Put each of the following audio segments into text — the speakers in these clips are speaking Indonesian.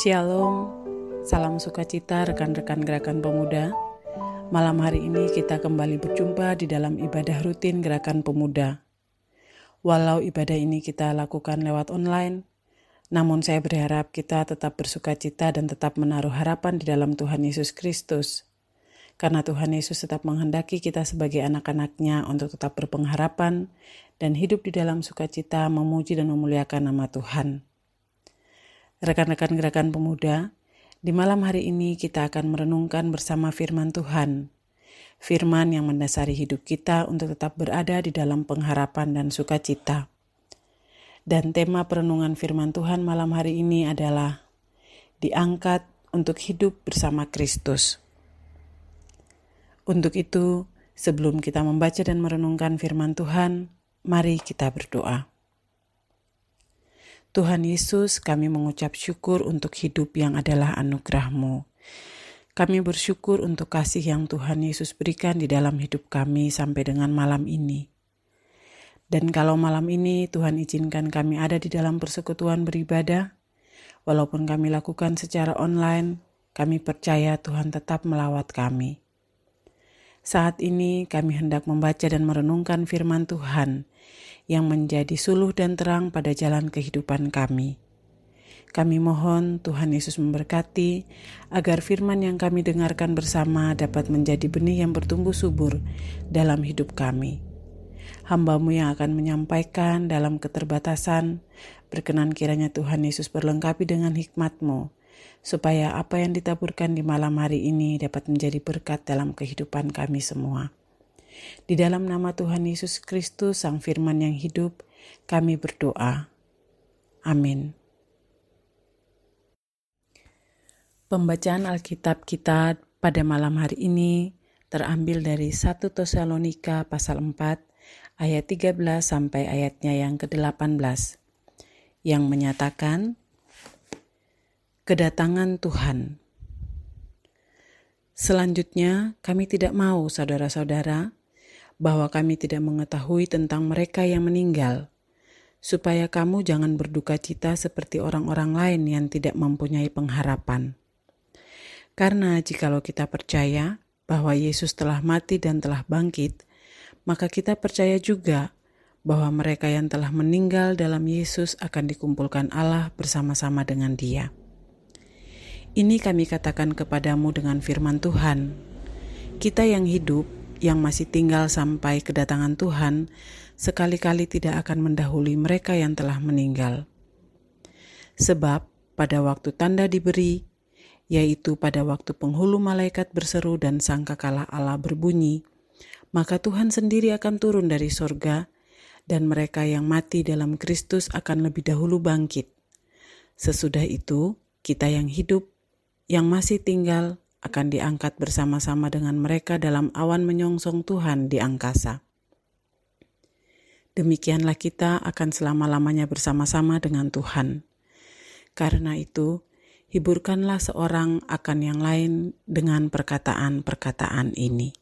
Shalom, salam sukacita rekan-rekan gerakan pemuda. Malam hari ini kita kembali berjumpa di dalam ibadah rutin gerakan pemuda. Walau ibadah ini kita lakukan lewat online, namun saya berharap kita tetap bersukacita dan tetap menaruh harapan di dalam Tuhan Yesus Kristus. Karena Tuhan Yesus tetap menghendaki kita sebagai anak-anaknya untuk tetap berpengharapan dan hidup di dalam sukacita memuji dan memuliakan nama Tuhan rekan-rekan gerakan pemuda, di malam hari ini kita akan merenungkan bersama firman Tuhan. Firman yang mendasari hidup kita untuk tetap berada di dalam pengharapan dan sukacita. Dan tema perenungan firman Tuhan malam hari ini adalah diangkat untuk hidup bersama Kristus. Untuk itu, sebelum kita membaca dan merenungkan firman Tuhan, mari kita berdoa. Tuhan Yesus, kami mengucap syukur untuk hidup yang adalah anugerah-Mu. Kami bersyukur untuk kasih yang Tuhan Yesus berikan di dalam hidup kami sampai dengan malam ini. Dan kalau malam ini Tuhan izinkan kami ada di dalam persekutuan beribadah, walaupun kami lakukan secara online, kami percaya Tuhan tetap melawat kami. Saat ini kami hendak membaca dan merenungkan firman Tuhan yang menjadi suluh dan terang pada jalan kehidupan kami. Kami mohon Tuhan Yesus memberkati agar firman yang kami dengarkan bersama dapat menjadi benih yang bertumbuh subur dalam hidup kami. Hambamu yang akan menyampaikan dalam keterbatasan, berkenan kiranya Tuhan Yesus berlengkapi dengan hikmatmu, supaya apa yang ditaburkan di malam hari ini dapat menjadi berkat dalam kehidupan kami semua. Di dalam nama Tuhan Yesus Kristus, Sang Firman yang hidup, kami berdoa. Amin. Pembacaan Alkitab kita pada malam hari ini terambil dari 1 Tesalonika pasal 4 ayat 13 sampai ayatnya yang ke-18 yang menyatakan kedatangan Tuhan. Selanjutnya, kami tidak mau saudara-saudara bahwa kami tidak mengetahui tentang mereka yang meninggal, supaya kamu jangan berduka cita seperti orang-orang lain yang tidak mempunyai pengharapan. Karena jikalau kita percaya bahwa Yesus telah mati dan telah bangkit, maka kita percaya juga bahwa mereka yang telah meninggal dalam Yesus akan dikumpulkan Allah bersama-sama dengan Dia. Ini kami katakan kepadamu dengan firman Tuhan: kita yang hidup yang masih tinggal sampai kedatangan Tuhan sekali-kali tidak akan mendahului mereka yang telah meninggal. Sebab pada waktu tanda diberi, yaitu pada waktu penghulu malaikat berseru dan sangkakala Allah berbunyi, maka Tuhan sendiri akan turun dari sorga, dan mereka yang mati dalam Kristus akan lebih dahulu bangkit. Sesudah itu, kita yang hidup, yang masih tinggal, akan diangkat bersama-sama dengan mereka dalam awan menyongsong Tuhan di angkasa. Demikianlah kita akan selama-lamanya bersama-sama dengan Tuhan. Karena itu, hiburkanlah seorang akan yang lain dengan perkataan-perkataan ini.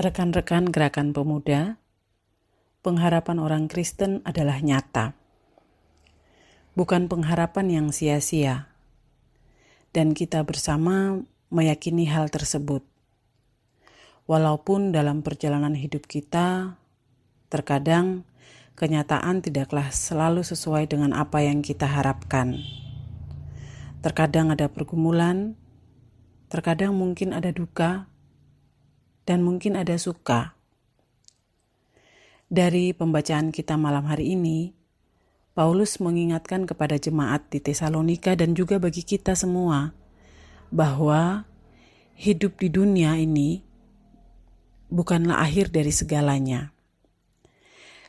Rekan-rekan gerakan pemuda, pengharapan orang Kristen adalah nyata bukan pengharapan yang sia-sia. Dan kita bersama meyakini hal tersebut. Walaupun dalam perjalanan hidup kita, terkadang kenyataan tidaklah selalu sesuai dengan apa yang kita harapkan. Terkadang ada pergumulan, terkadang mungkin ada duka, dan mungkin ada suka. Dari pembacaan kita malam hari ini, Paulus mengingatkan kepada jemaat di Tesalonika dan juga bagi kita semua bahwa hidup di dunia ini bukanlah akhir dari segalanya.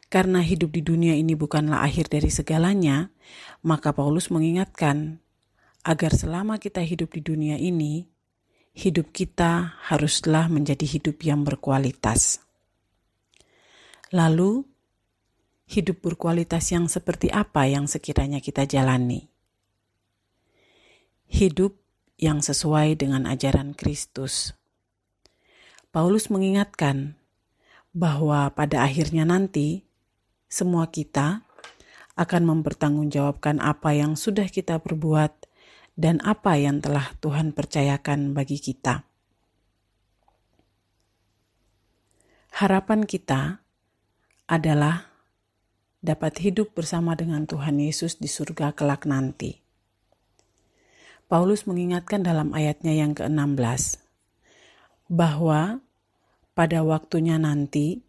Karena hidup di dunia ini bukanlah akhir dari segalanya, maka Paulus mengingatkan agar selama kita hidup di dunia ini, hidup kita haruslah menjadi hidup yang berkualitas. Lalu, hidup berkualitas yang seperti apa yang sekiranya kita jalani. Hidup yang sesuai dengan ajaran Kristus. Paulus mengingatkan bahwa pada akhirnya nanti semua kita akan mempertanggungjawabkan apa yang sudah kita perbuat dan apa yang telah Tuhan percayakan bagi kita. Harapan kita adalah dapat hidup bersama dengan Tuhan Yesus di surga kelak nanti. Paulus mengingatkan dalam ayatnya yang ke-16 bahwa pada waktunya nanti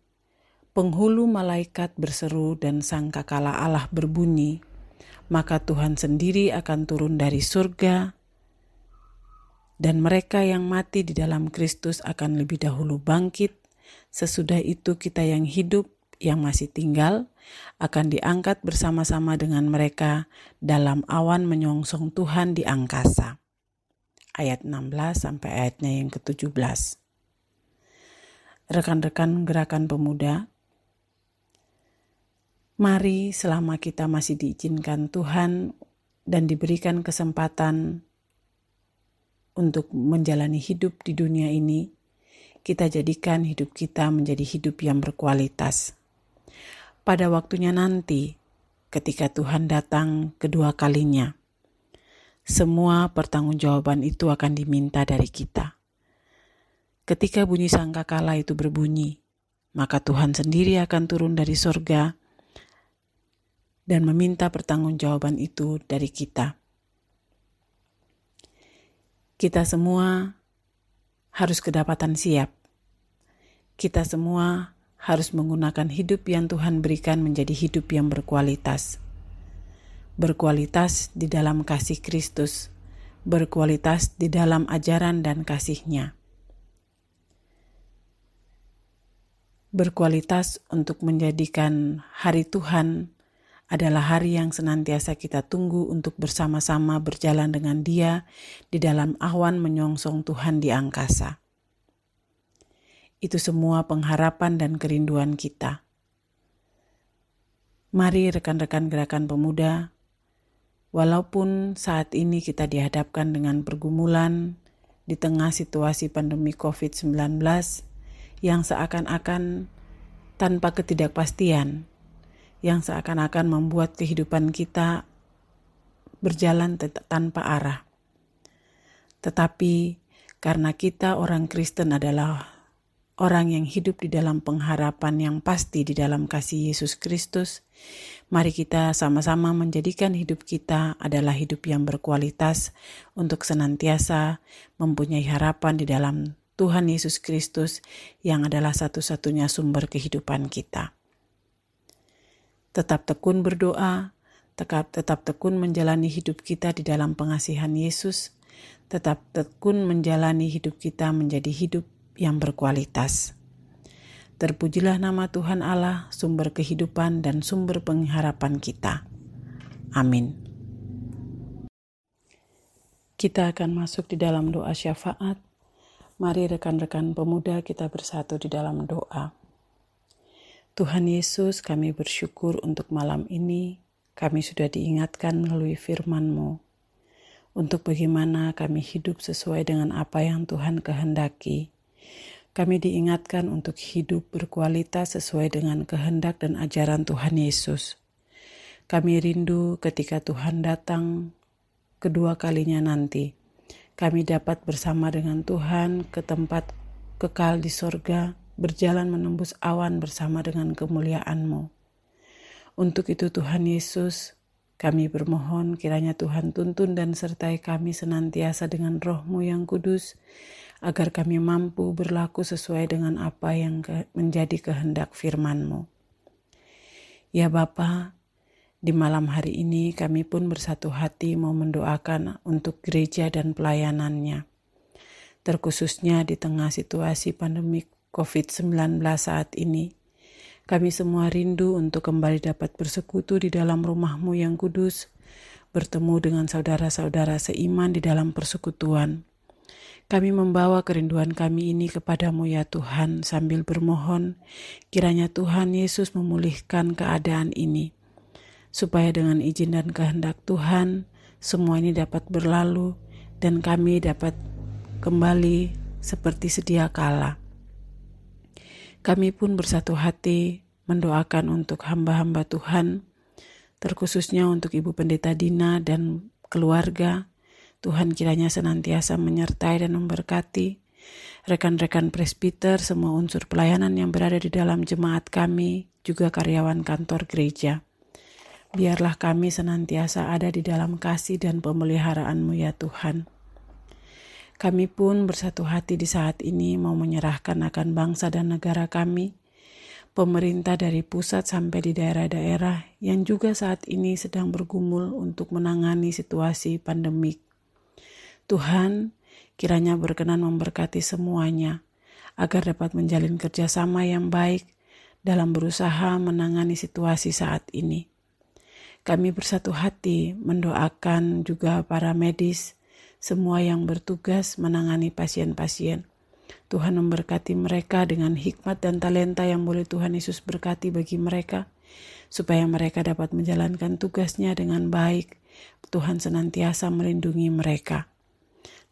penghulu malaikat berseru dan sangkakala Allah berbunyi, maka Tuhan sendiri akan turun dari surga dan mereka yang mati di dalam Kristus akan lebih dahulu bangkit. Sesudah itu kita yang hidup yang masih tinggal akan diangkat bersama-sama dengan mereka dalam awan menyongsong Tuhan di angkasa. Ayat 16 sampai ayatnya yang ke-17. Rekan-rekan gerakan pemuda, mari selama kita masih diizinkan Tuhan dan diberikan kesempatan untuk menjalani hidup di dunia ini, kita jadikan hidup kita menjadi hidup yang berkualitas pada waktunya nanti, ketika Tuhan datang kedua kalinya, semua pertanggungjawaban itu akan diminta dari kita. Ketika bunyi sangkakala itu berbunyi, maka Tuhan sendiri akan turun dari sorga dan meminta pertanggungjawaban itu dari kita. Kita semua harus kedapatan siap. Kita semua harus menggunakan hidup yang Tuhan berikan menjadi hidup yang berkualitas. Berkualitas di dalam kasih Kristus, berkualitas di dalam ajaran dan kasihnya. Berkualitas untuk menjadikan hari Tuhan adalah hari yang senantiasa kita tunggu untuk bersama-sama berjalan dengan Dia di dalam awan menyongsong Tuhan di angkasa. Itu semua pengharapan dan kerinduan kita. Mari rekan-rekan gerakan pemuda, walaupun saat ini kita dihadapkan dengan pergumulan di tengah situasi pandemi COVID-19 yang seakan-akan tanpa ketidakpastian, yang seakan-akan membuat kehidupan kita berjalan tanpa arah. Tetapi karena kita orang Kristen adalah orang yang hidup di dalam pengharapan yang pasti di dalam kasih Yesus Kristus, mari kita sama-sama menjadikan hidup kita adalah hidup yang berkualitas untuk senantiasa mempunyai harapan di dalam Tuhan Yesus Kristus yang adalah satu-satunya sumber kehidupan kita. Tetap tekun berdoa, tetap, tetap tekun menjalani hidup kita di dalam pengasihan Yesus, tetap tekun menjalani hidup kita menjadi hidup yang berkualitas. Terpujilah nama Tuhan Allah, sumber kehidupan dan sumber pengharapan kita. Amin. Kita akan masuk di dalam doa syafaat. Mari rekan-rekan pemuda kita bersatu di dalam doa. Tuhan Yesus, kami bersyukur untuk malam ini. Kami sudah diingatkan melalui firman-Mu untuk bagaimana kami hidup sesuai dengan apa yang Tuhan kehendaki kami diingatkan untuk hidup berkualitas sesuai dengan kehendak dan ajaran Tuhan Yesus. Kami rindu ketika Tuhan datang kedua kalinya nanti. Kami dapat bersama dengan Tuhan ke tempat kekal di sorga, berjalan menembus awan bersama dengan kemuliaan-Mu. Untuk itu Tuhan Yesus, kami bermohon kiranya Tuhan tuntun dan sertai kami senantiasa dengan rohmu yang kudus, agar kami mampu berlaku sesuai dengan apa yang ke menjadi kehendak firman-Mu. Ya Bapa, di malam hari ini kami pun bersatu hati mau mendoakan untuk gereja dan pelayanannya. Terkhususnya di tengah situasi pandemi COVID-19 saat ini, kami semua rindu untuk kembali dapat bersekutu di dalam rumahmu yang kudus, bertemu dengan saudara-saudara seiman di dalam persekutuan. Kami membawa kerinduan kami ini kepadamu ya Tuhan sambil bermohon kiranya Tuhan Yesus memulihkan keadaan ini. Supaya dengan izin dan kehendak Tuhan semua ini dapat berlalu dan kami dapat kembali seperti sedia kala. Kami pun bersatu hati mendoakan untuk hamba-hamba Tuhan, terkhususnya untuk Ibu Pendeta Dina dan keluarga. Tuhan kiranya senantiasa menyertai dan memberkati rekan-rekan presbiter, semua unsur pelayanan yang berada di dalam jemaat kami, juga karyawan kantor gereja. Biarlah kami senantiasa ada di dalam kasih dan pemeliharaanmu ya Tuhan. Kami pun bersatu hati di saat ini mau menyerahkan akan bangsa dan negara kami, pemerintah dari pusat sampai di daerah-daerah yang juga saat ini sedang bergumul untuk menangani situasi pandemik. Tuhan, kiranya berkenan memberkati semuanya, agar dapat menjalin kerjasama yang baik dalam berusaha menangani situasi saat ini. Kami bersatu hati mendoakan juga para medis, semua yang bertugas menangani pasien-pasien. Tuhan memberkati mereka dengan hikmat dan talenta yang boleh Tuhan Yesus berkati bagi mereka, supaya mereka dapat menjalankan tugasnya dengan baik. Tuhan senantiasa melindungi mereka.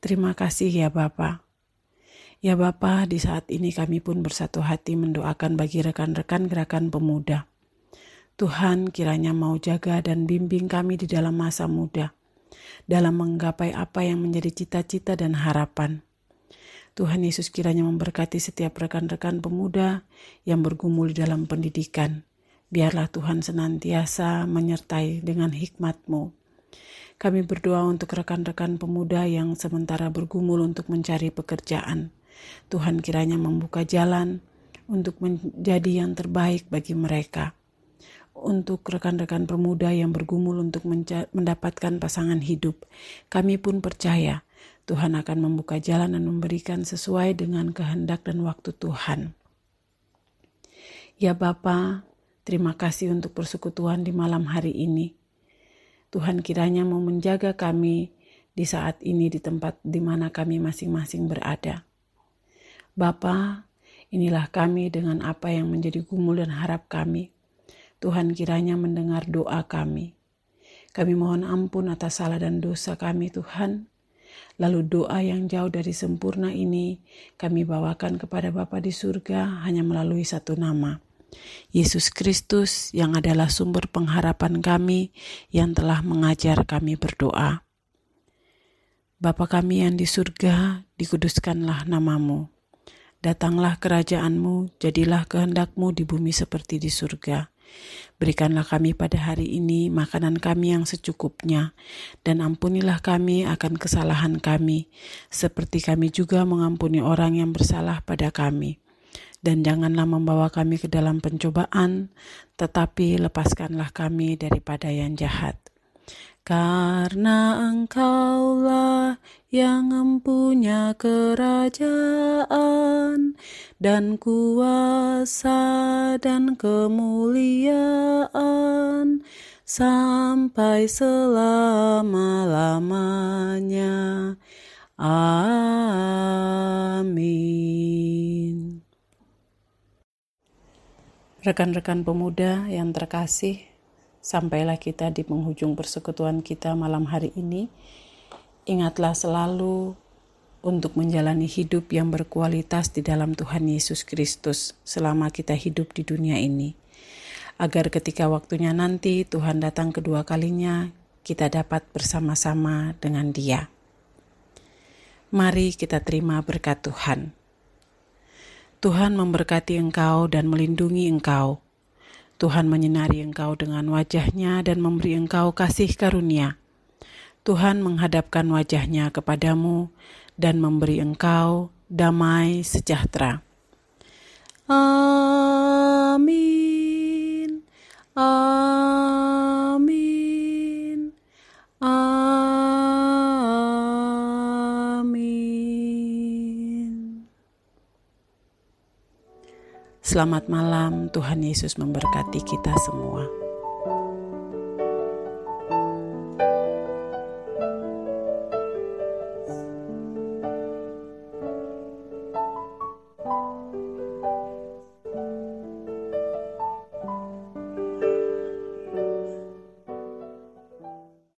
Terima kasih ya Bapa. Ya Bapa, di saat ini kami pun bersatu hati mendoakan bagi rekan-rekan gerakan pemuda. Tuhan kiranya mau jaga dan bimbing kami di dalam masa muda dalam menggapai apa yang menjadi cita-cita dan harapan. Tuhan Yesus kiranya memberkati setiap rekan-rekan pemuda yang bergumul di dalam pendidikan. Biarlah Tuhan senantiasa menyertai dengan hikmat-Mu. Kami berdoa untuk rekan-rekan pemuda yang sementara bergumul untuk mencari pekerjaan. Tuhan kiranya membuka jalan untuk menjadi yang terbaik bagi mereka untuk rekan-rekan pemuda yang bergumul untuk mendapatkan pasangan hidup. Kami pun percaya Tuhan akan membuka jalan dan memberikan sesuai dengan kehendak dan waktu Tuhan. Ya Bapa, terima kasih untuk persekutuan di malam hari ini. Tuhan kiranya mau menjaga kami di saat ini di tempat di mana kami masing-masing berada. Bapa, inilah kami dengan apa yang menjadi gumul dan harap kami. Tuhan kiranya mendengar doa kami. Kami mohon ampun atas salah dan dosa kami Tuhan. Lalu doa yang jauh dari sempurna ini kami bawakan kepada Bapa di surga hanya melalui satu nama. Yesus Kristus yang adalah sumber pengharapan kami yang telah mengajar kami berdoa. Bapa kami yang di surga, dikuduskanlah namamu. Datanglah kerajaanmu, jadilah kehendakmu di bumi seperti di surga. Berikanlah kami pada hari ini makanan kami yang secukupnya, dan ampunilah kami akan kesalahan kami, seperti kami juga mengampuni orang yang bersalah pada kami. Dan janganlah membawa kami ke dalam pencobaan, tetapi lepaskanlah kami daripada yang jahat. Karena engkaulah yang mempunyai kerajaan dan kuasa dan kemuliaan sampai selama-lamanya. Amin. Rekan-rekan pemuda yang terkasih, Sampailah kita di penghujung persekutuan kita malam hari ini. Ingatlah selalu untuk menjalani hidup yang berkualitas di dalam Tuhan Yesus Kristus selama kita hidup di dunia ini. Agar ketika waktunya nanti Tuhan datang kedua kalinya, kita dapat bersama-sama dengan Dia. Mari kita terima berkat Tuhan. Tuhan memberkati engkau dan melindungi engkau. Tuhan menyinari engkau dengan wajahnya dan memberi engkau kasih karunia. Tuhan menghadapkan wajahnya kepadamu dan memberi engkau damai sejahtera. Amin. Amin. Selamat malam, Tuhan Yesus memberkati kita semua.